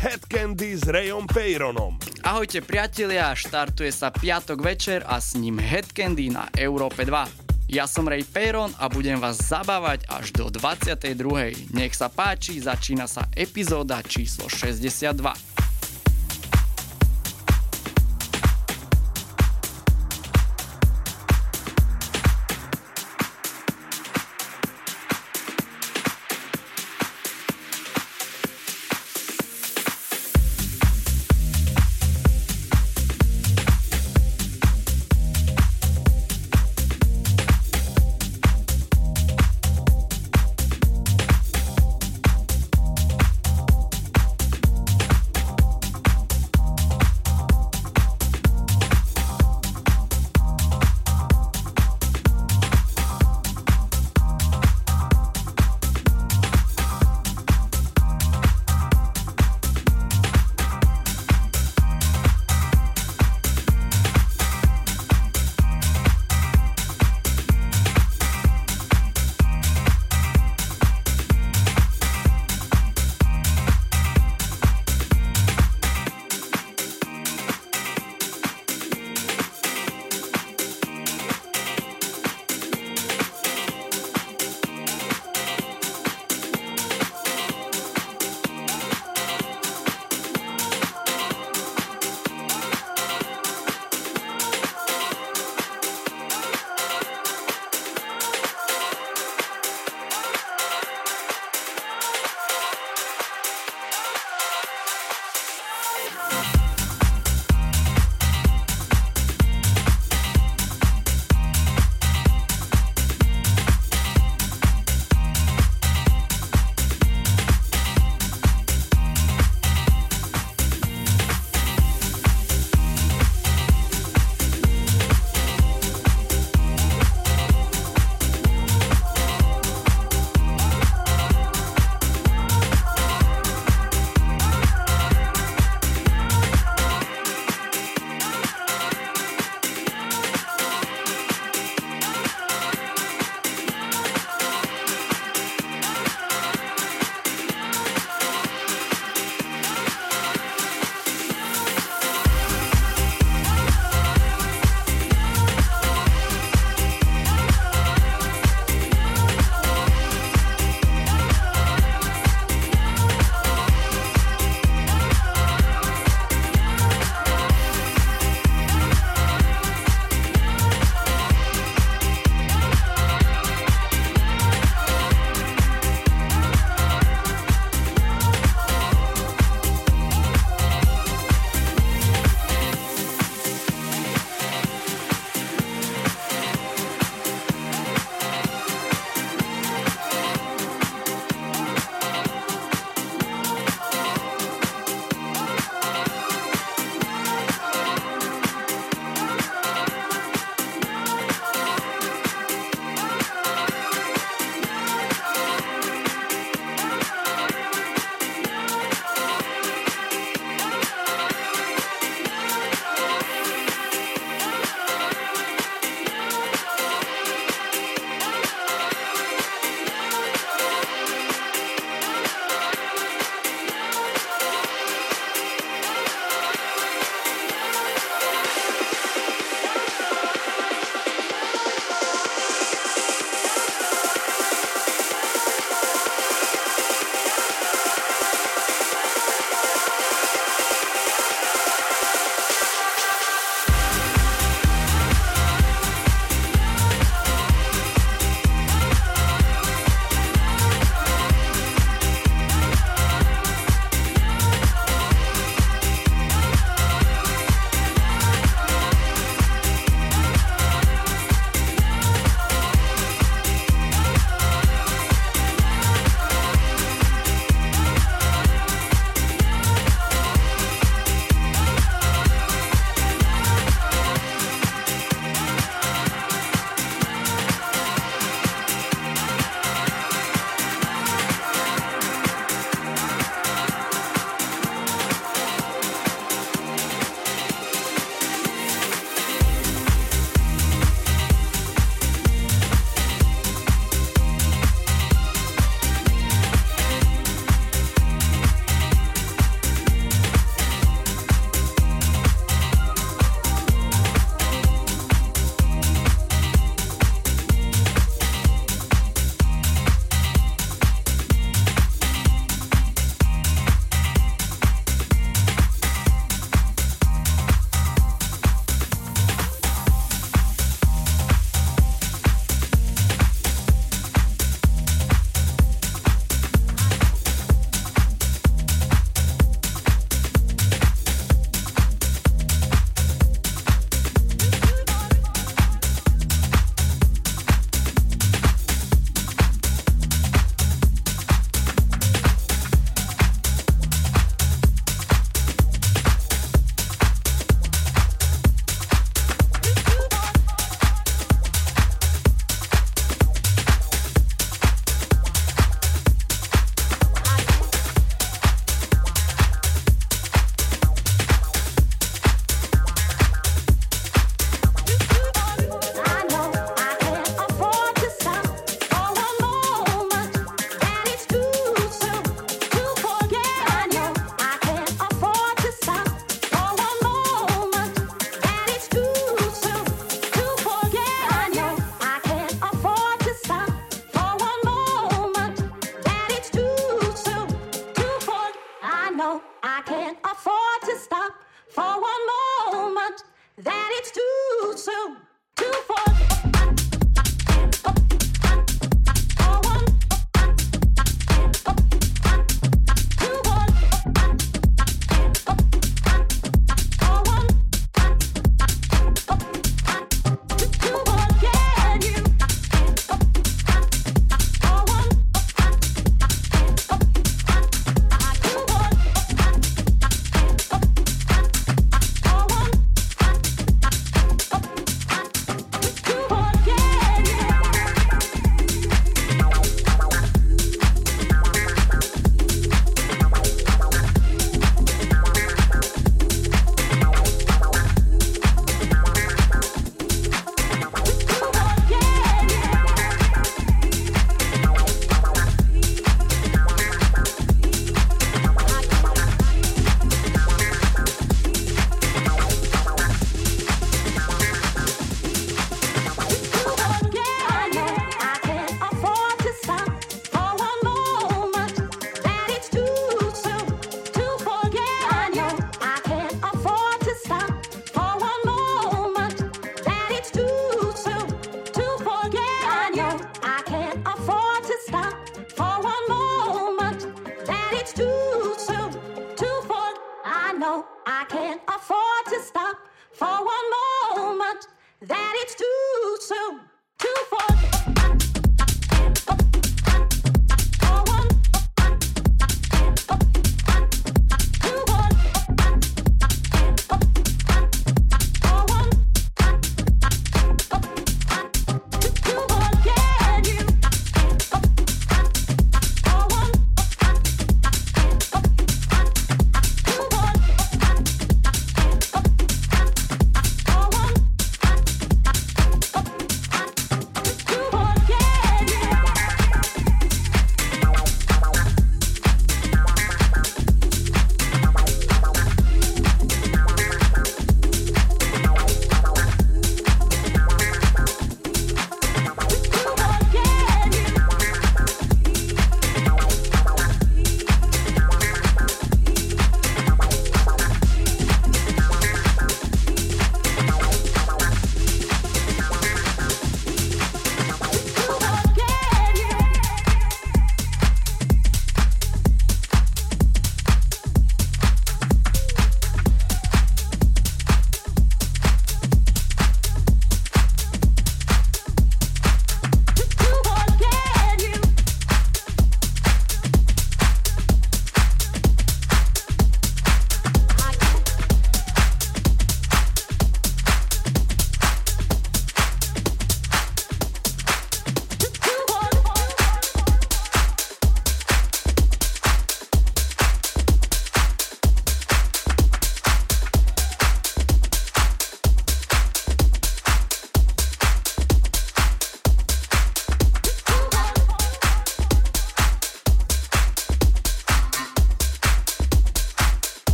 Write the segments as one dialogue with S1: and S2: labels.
S1: Head Candy s Rayom Peyronom.
S2: Ahojte priatelia, štartuje sa piatok večer a s ním Head Candy na Európe 2. Ja som Ray Peyron a budem vás zabávať až do 22. Nech sa páči, začína sa epizóda číslo 62.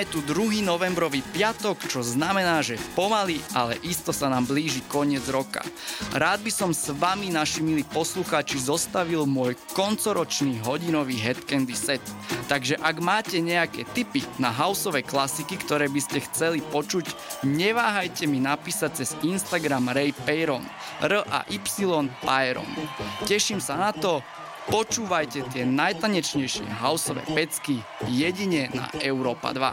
S2: Máme tu 2. novembrový piatok, čo znamená, že pomaly, ale isto sa nám blíži koniec roka. Rád by som s vami, naši milí poslucháči, zostavil môj koncoročný hodinový Headcandy set. Takže ak máte nejaké tipy na houseové klasiky, ktoré by ste chceli počuť, neváhajte mi napísať cez Instagram Ray Payron, R a Y Payron. Teším sa na to, Počúvajte tie najtanečnejšie houseové pecky jedine na Európa 2.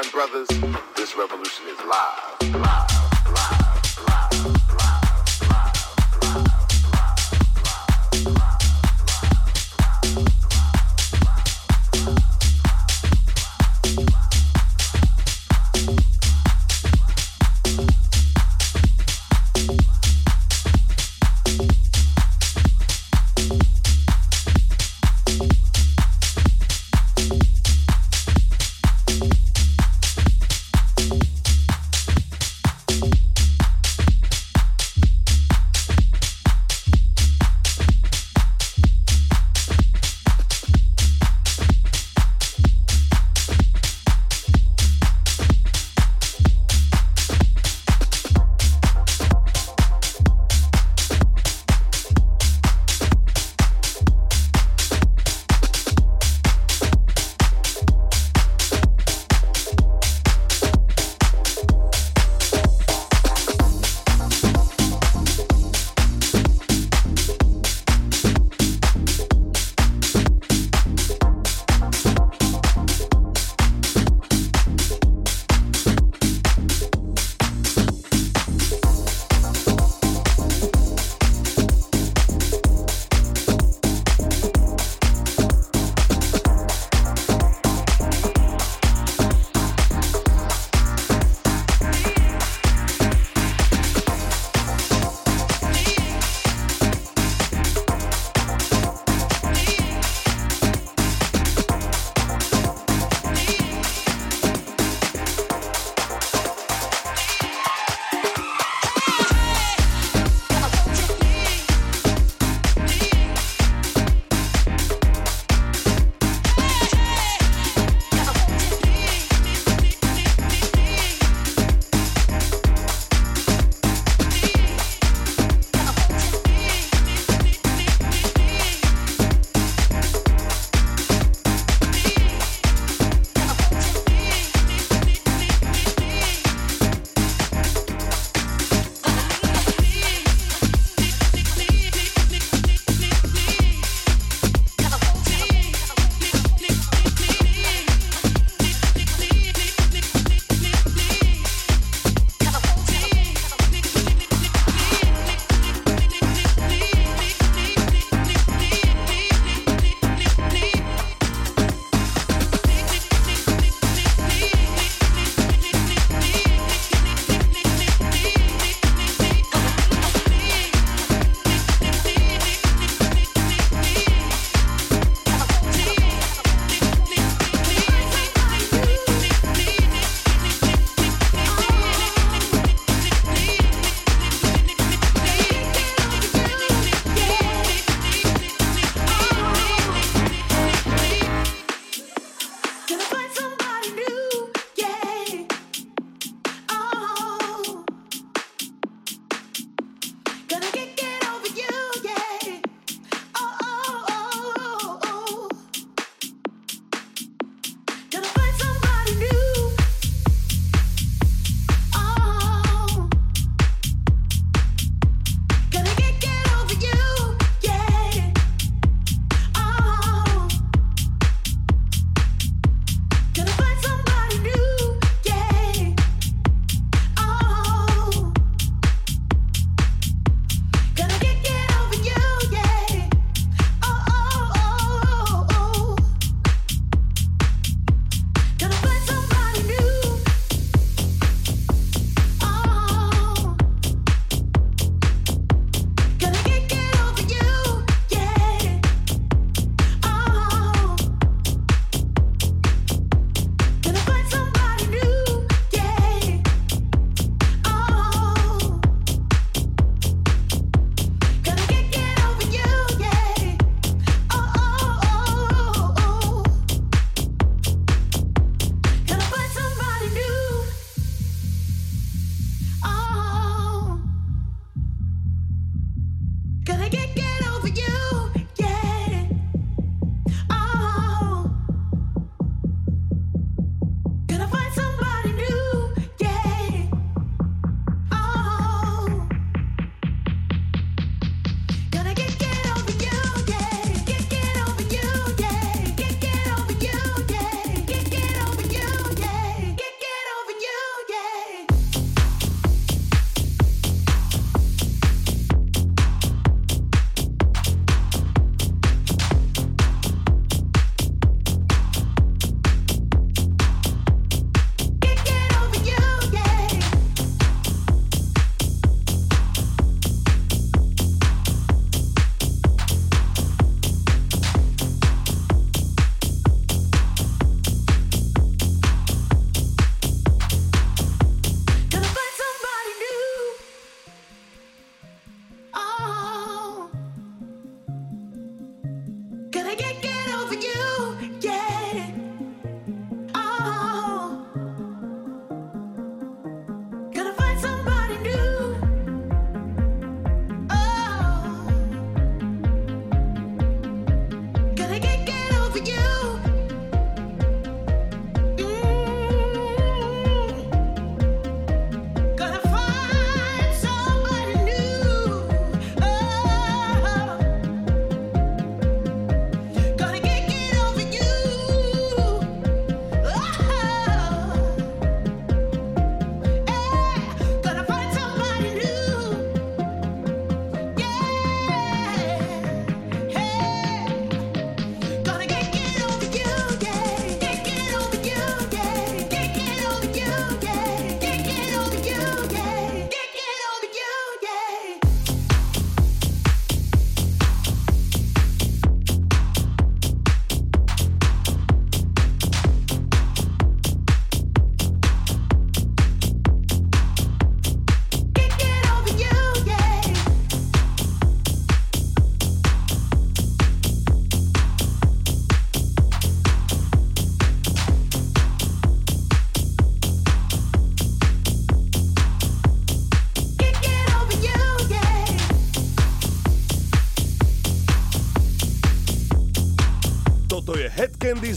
S3: Run Brothers, this revolution is live. Live.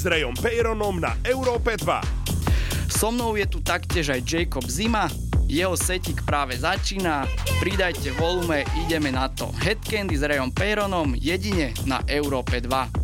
S4: S Rayom Peyronom na Európe 2.
S1: So mnou je tu taktiež aj Jacob Zima, jeho setik práve začína, pridajte volume, ideme na to. Headcandy s Rayom Peyronom jedine na Európe 2.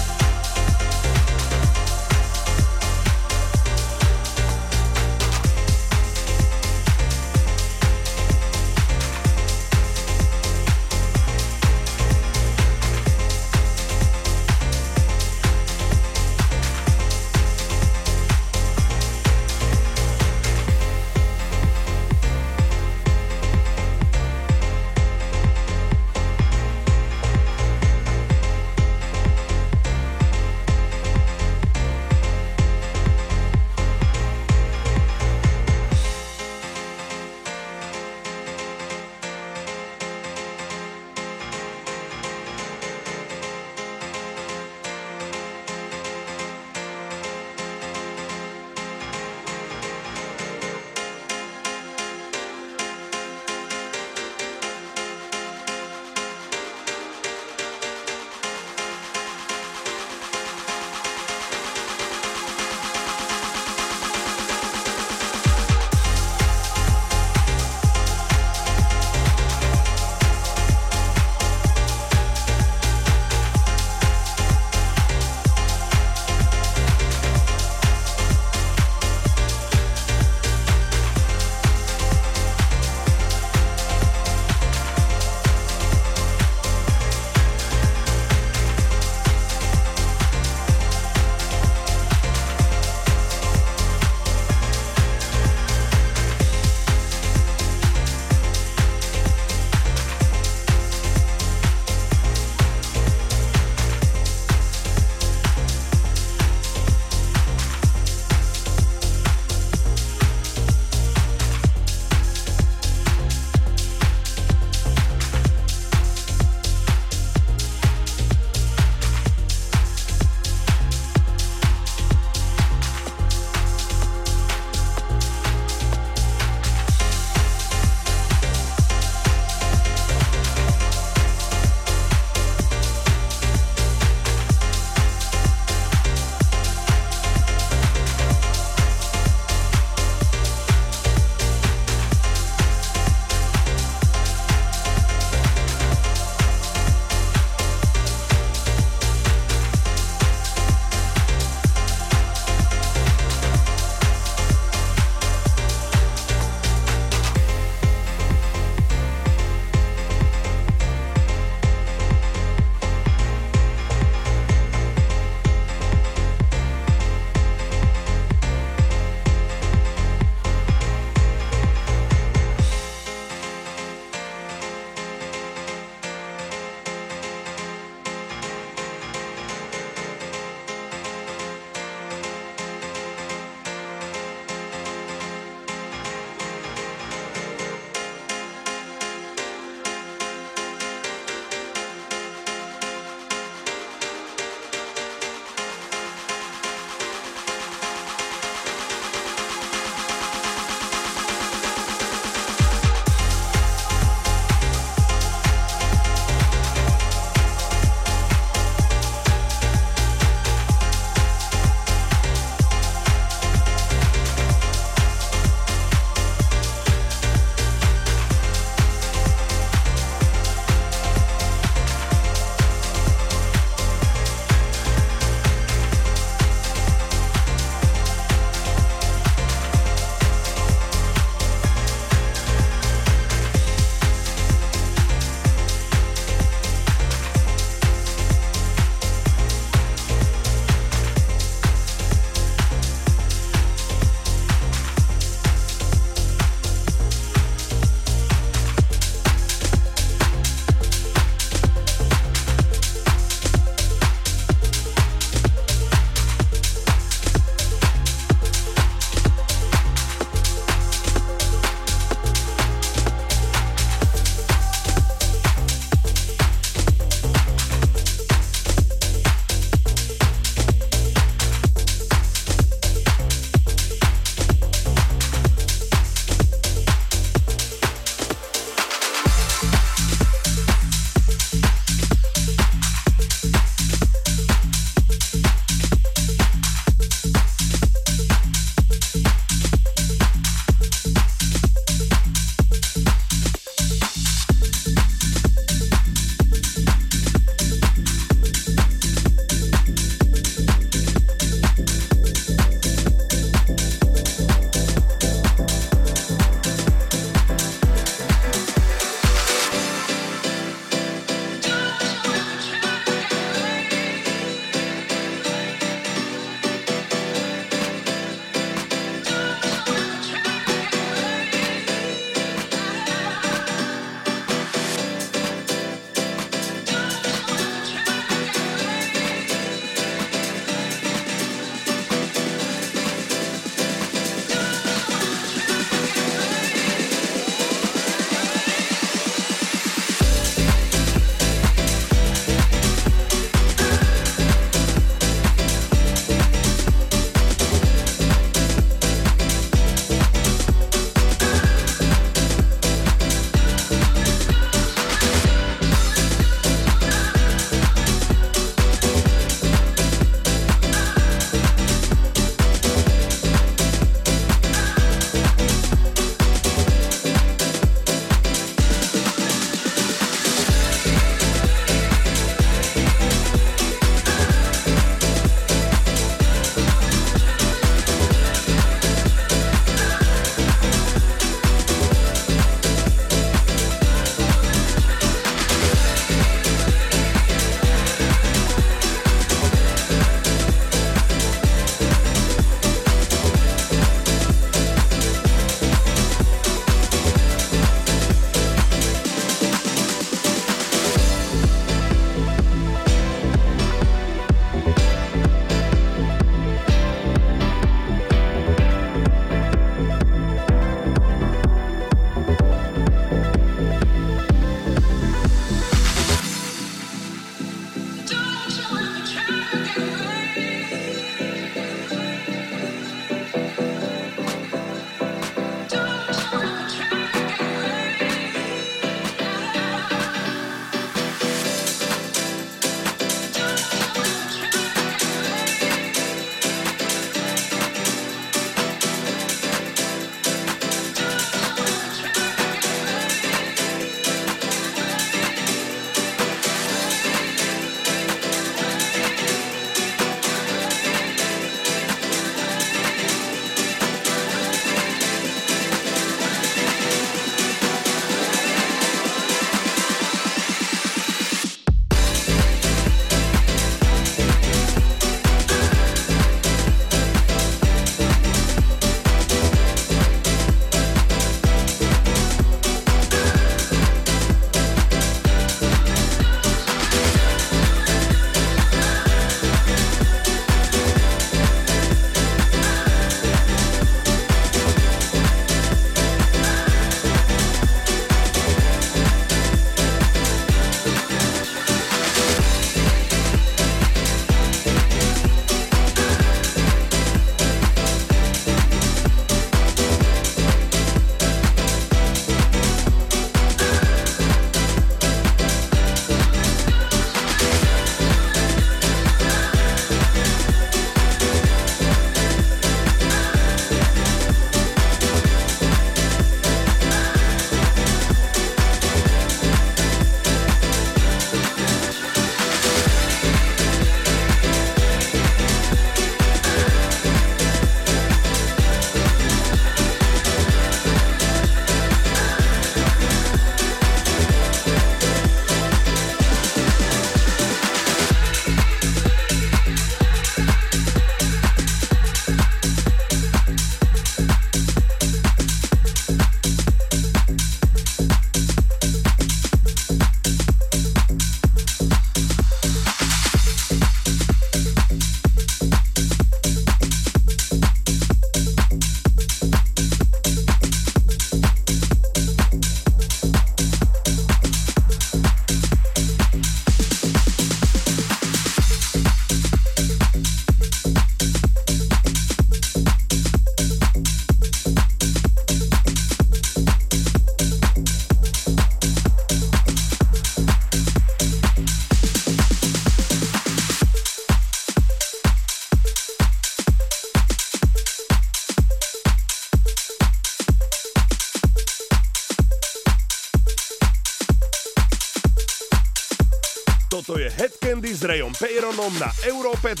S1: Rayom Peyronom na Európe 2.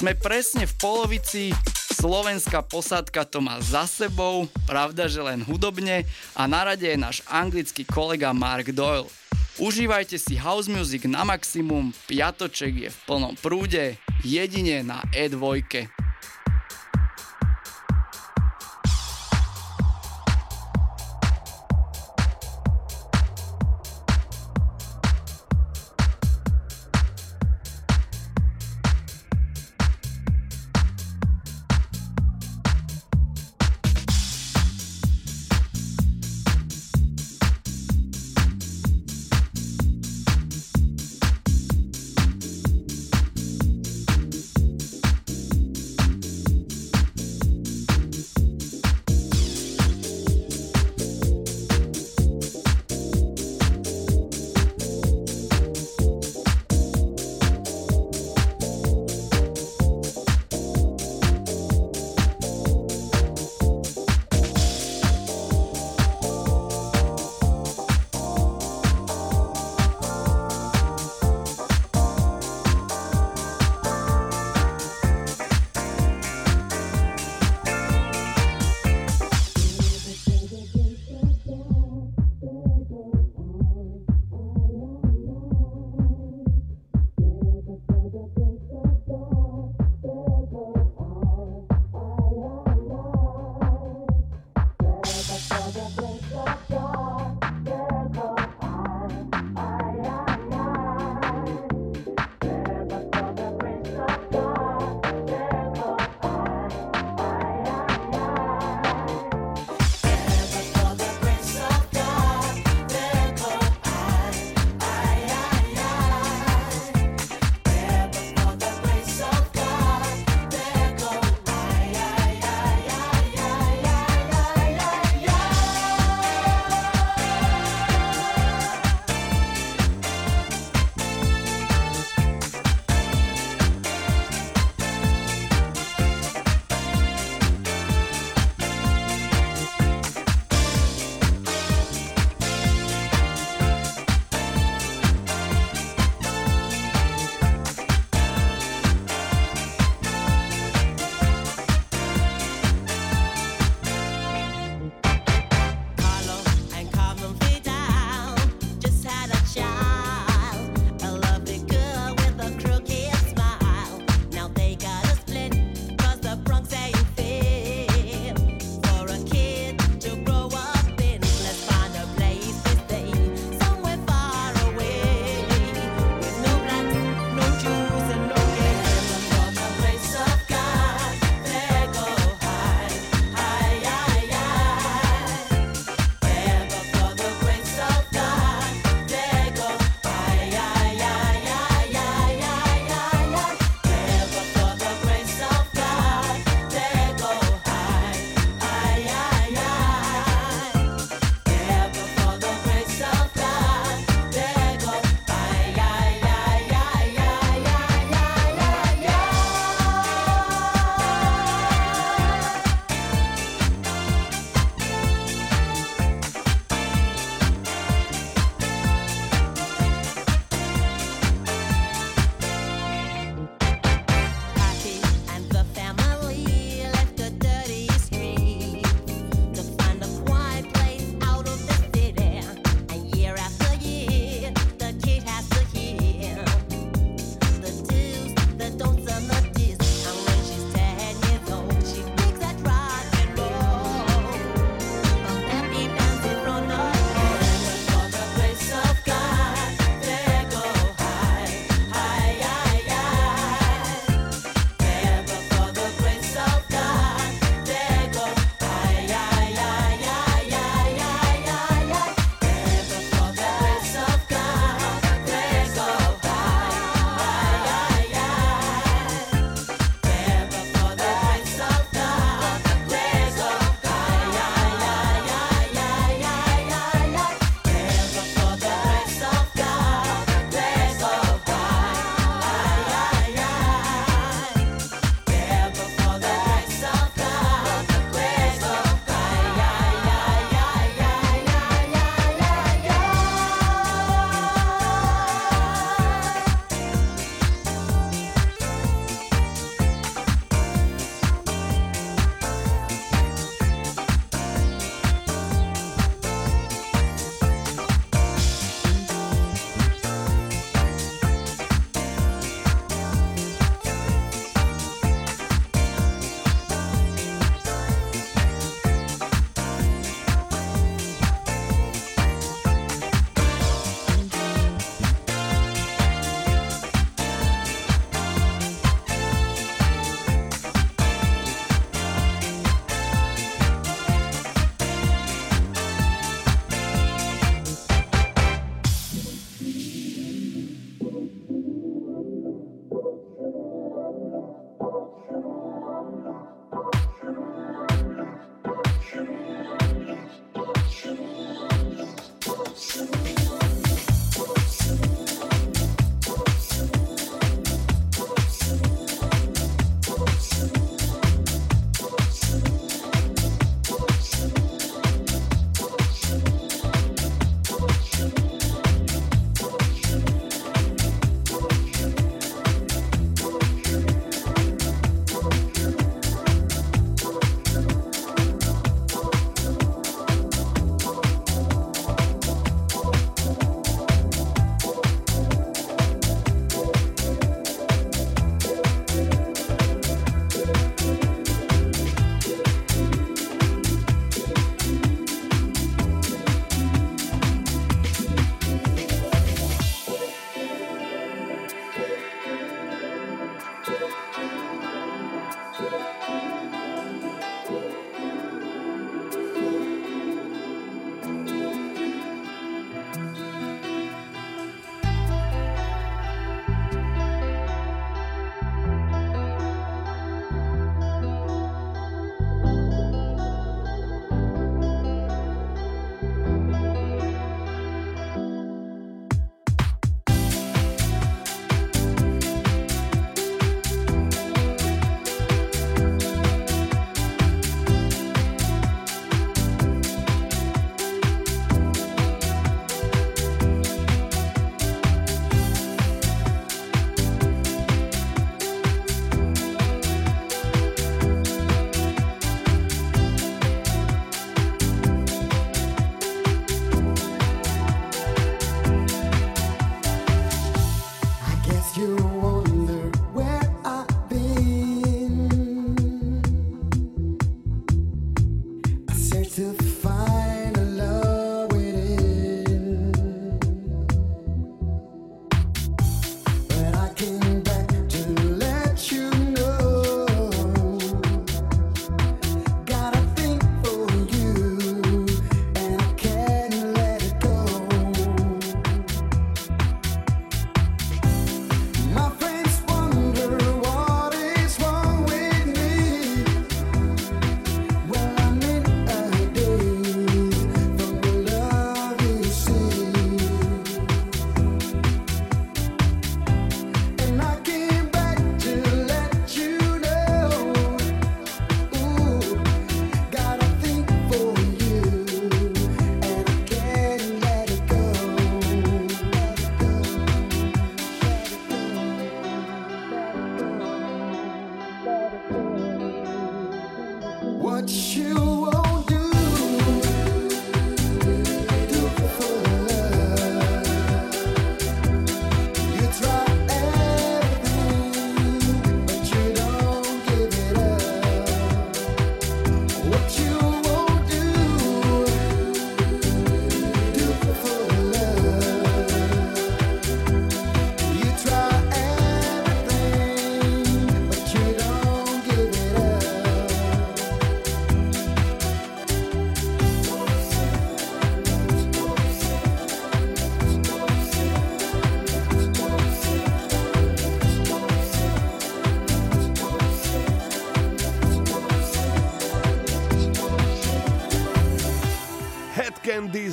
S2: Sme presne v polovici, slovenská posádka to má za sebou, pravda, že len hudobne a na rade je náš anglický kolega Mark Doyle. Užívajte si house music na maximum, piatoček je v plnom prúde, jedine na E2.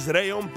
S1: S Rayom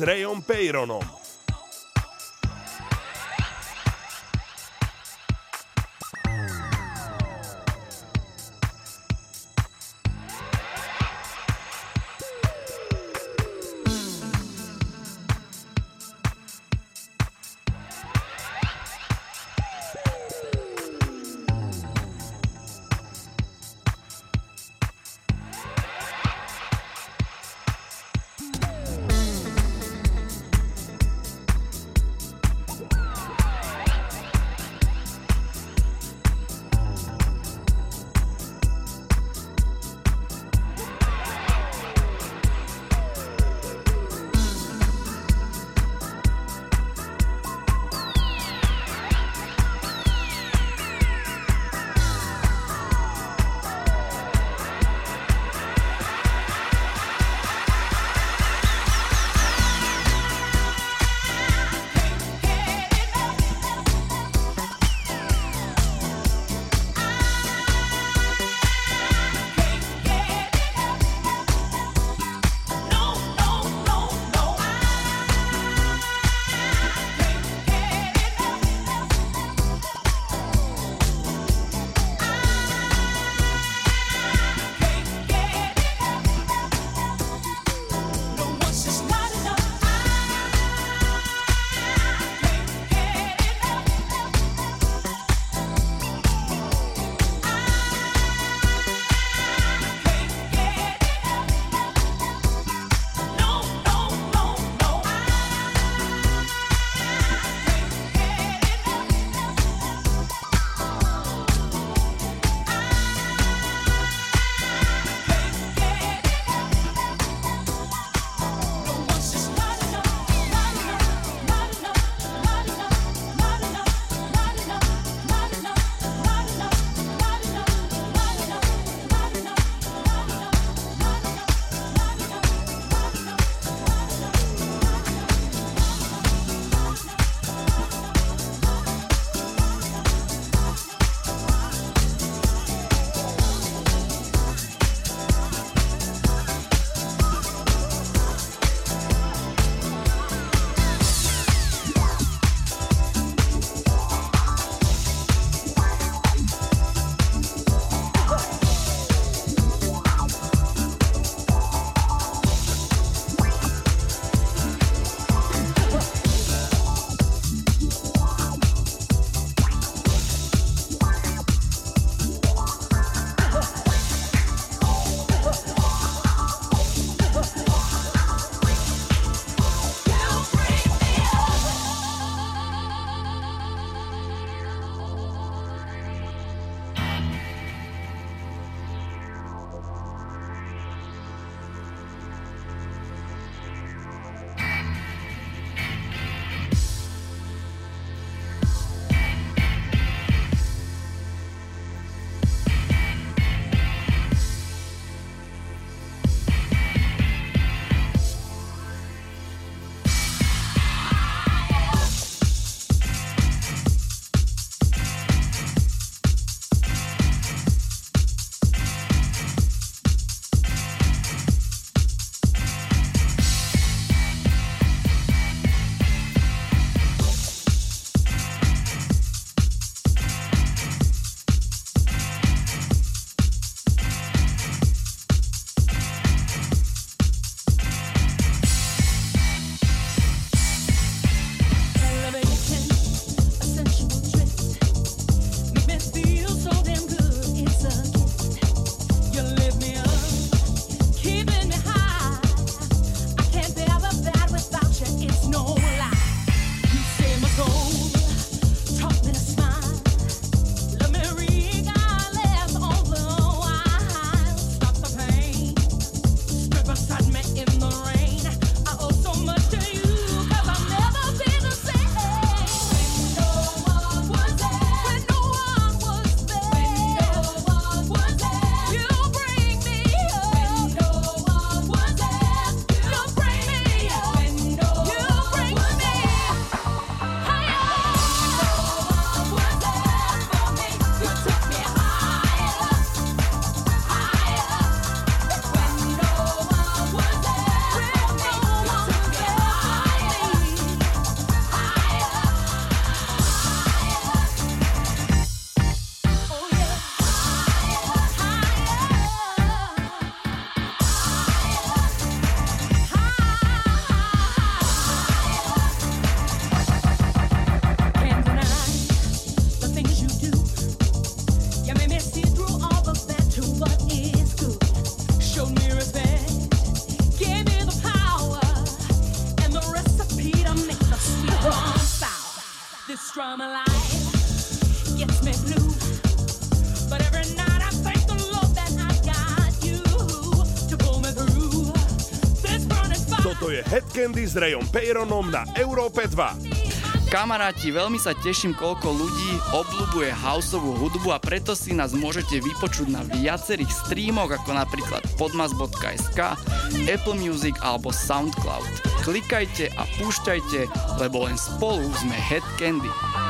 S4: s Rayom s Rayom Peyronom na Európe 2.
S5: Kamaráti, veľmi sa teším, koľko ľudí obľúbuje houseovú hudbu a preto si nás môžete vypočuť na viacerých streamoch, ako napríklad podmas.sk, Apple Music alebo Soundcloud. Klikajte a púšťajte, lebo len spolu sme Head Candy.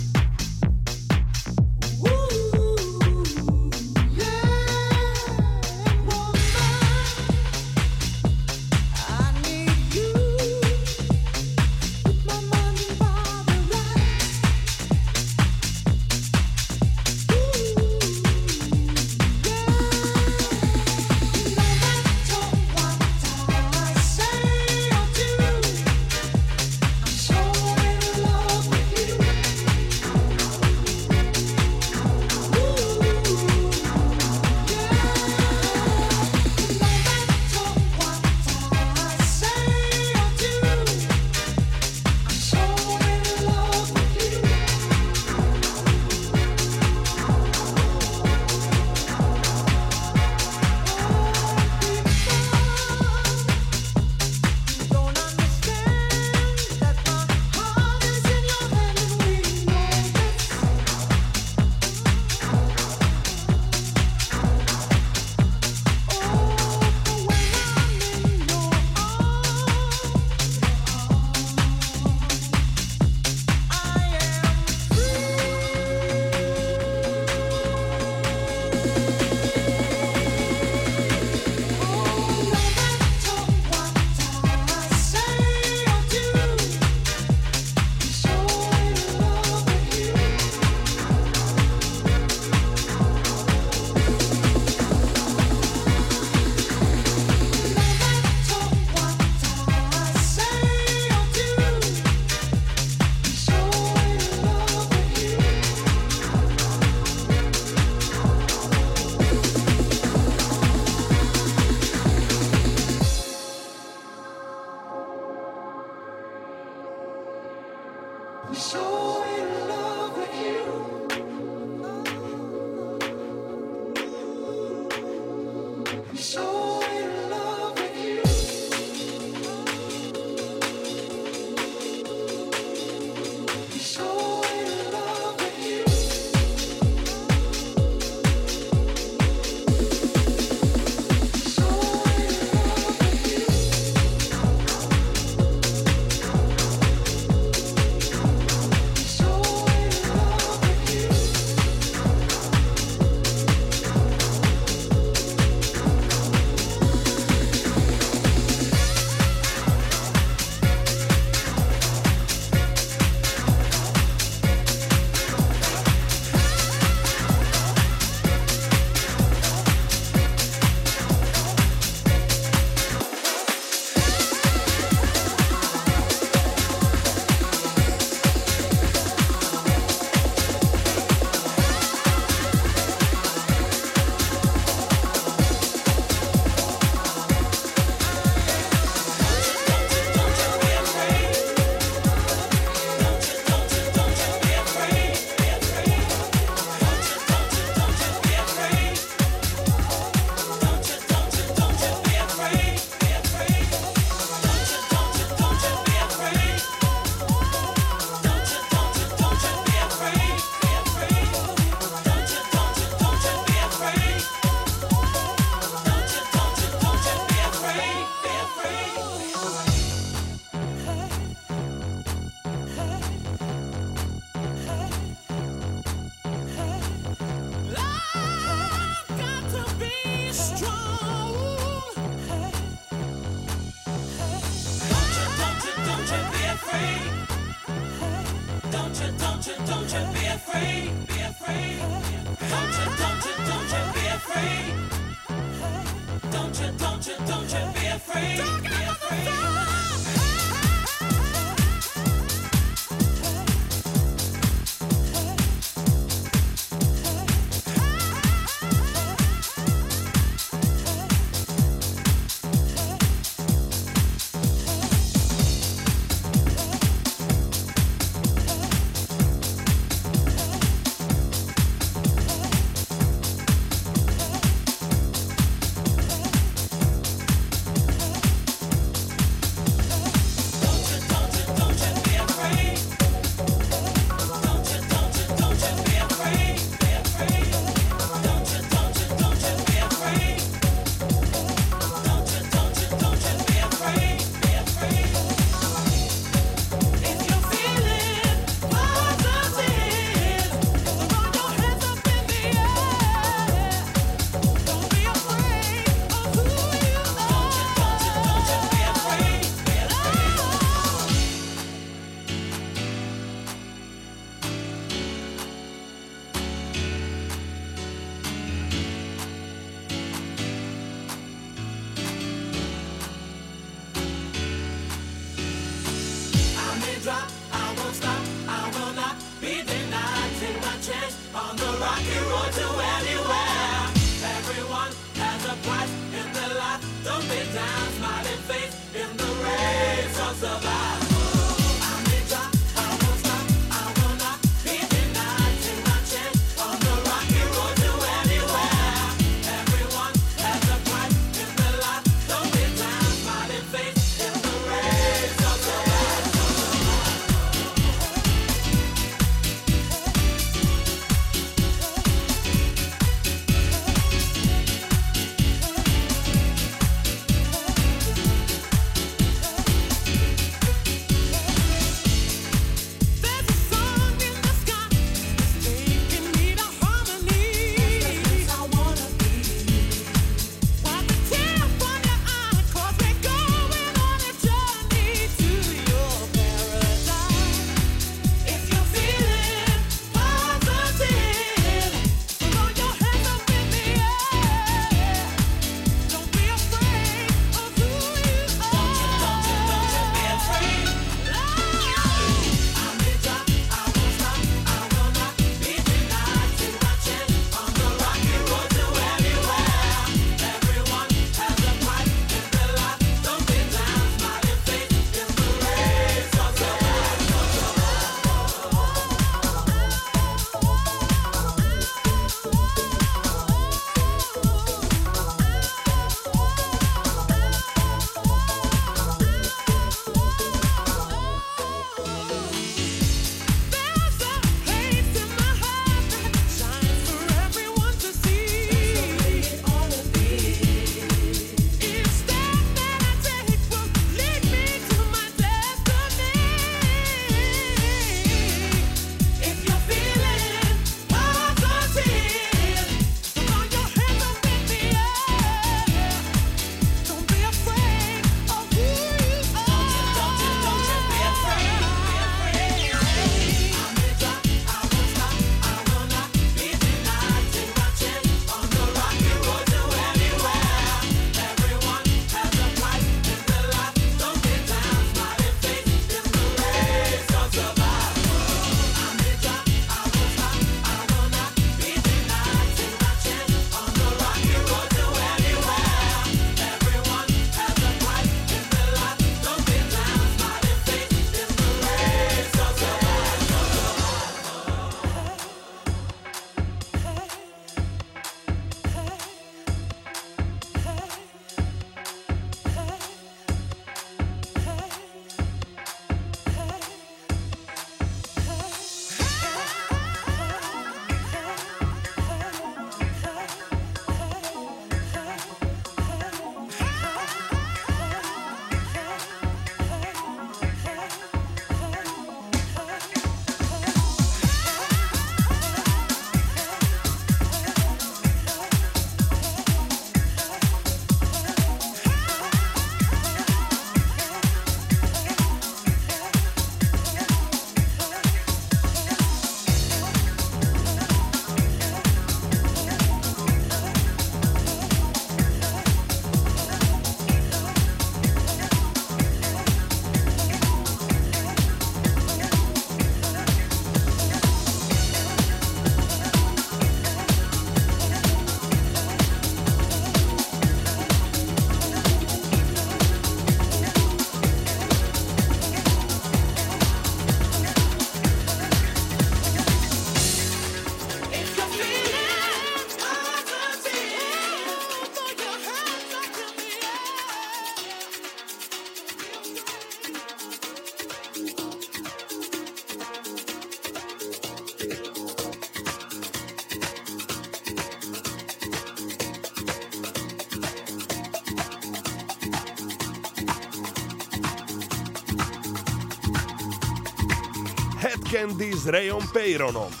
S4: Candy s Rayom Peyronom.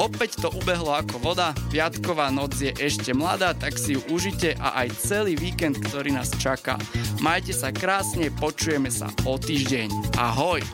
S6: Opäť to ubehlo ako voda, piatková noc je ešte mladá, tak si ju užite a aj celý víkend, ktorý nás čaká. Majte sa krásne, počujeme sa o týždeň. Ahoj!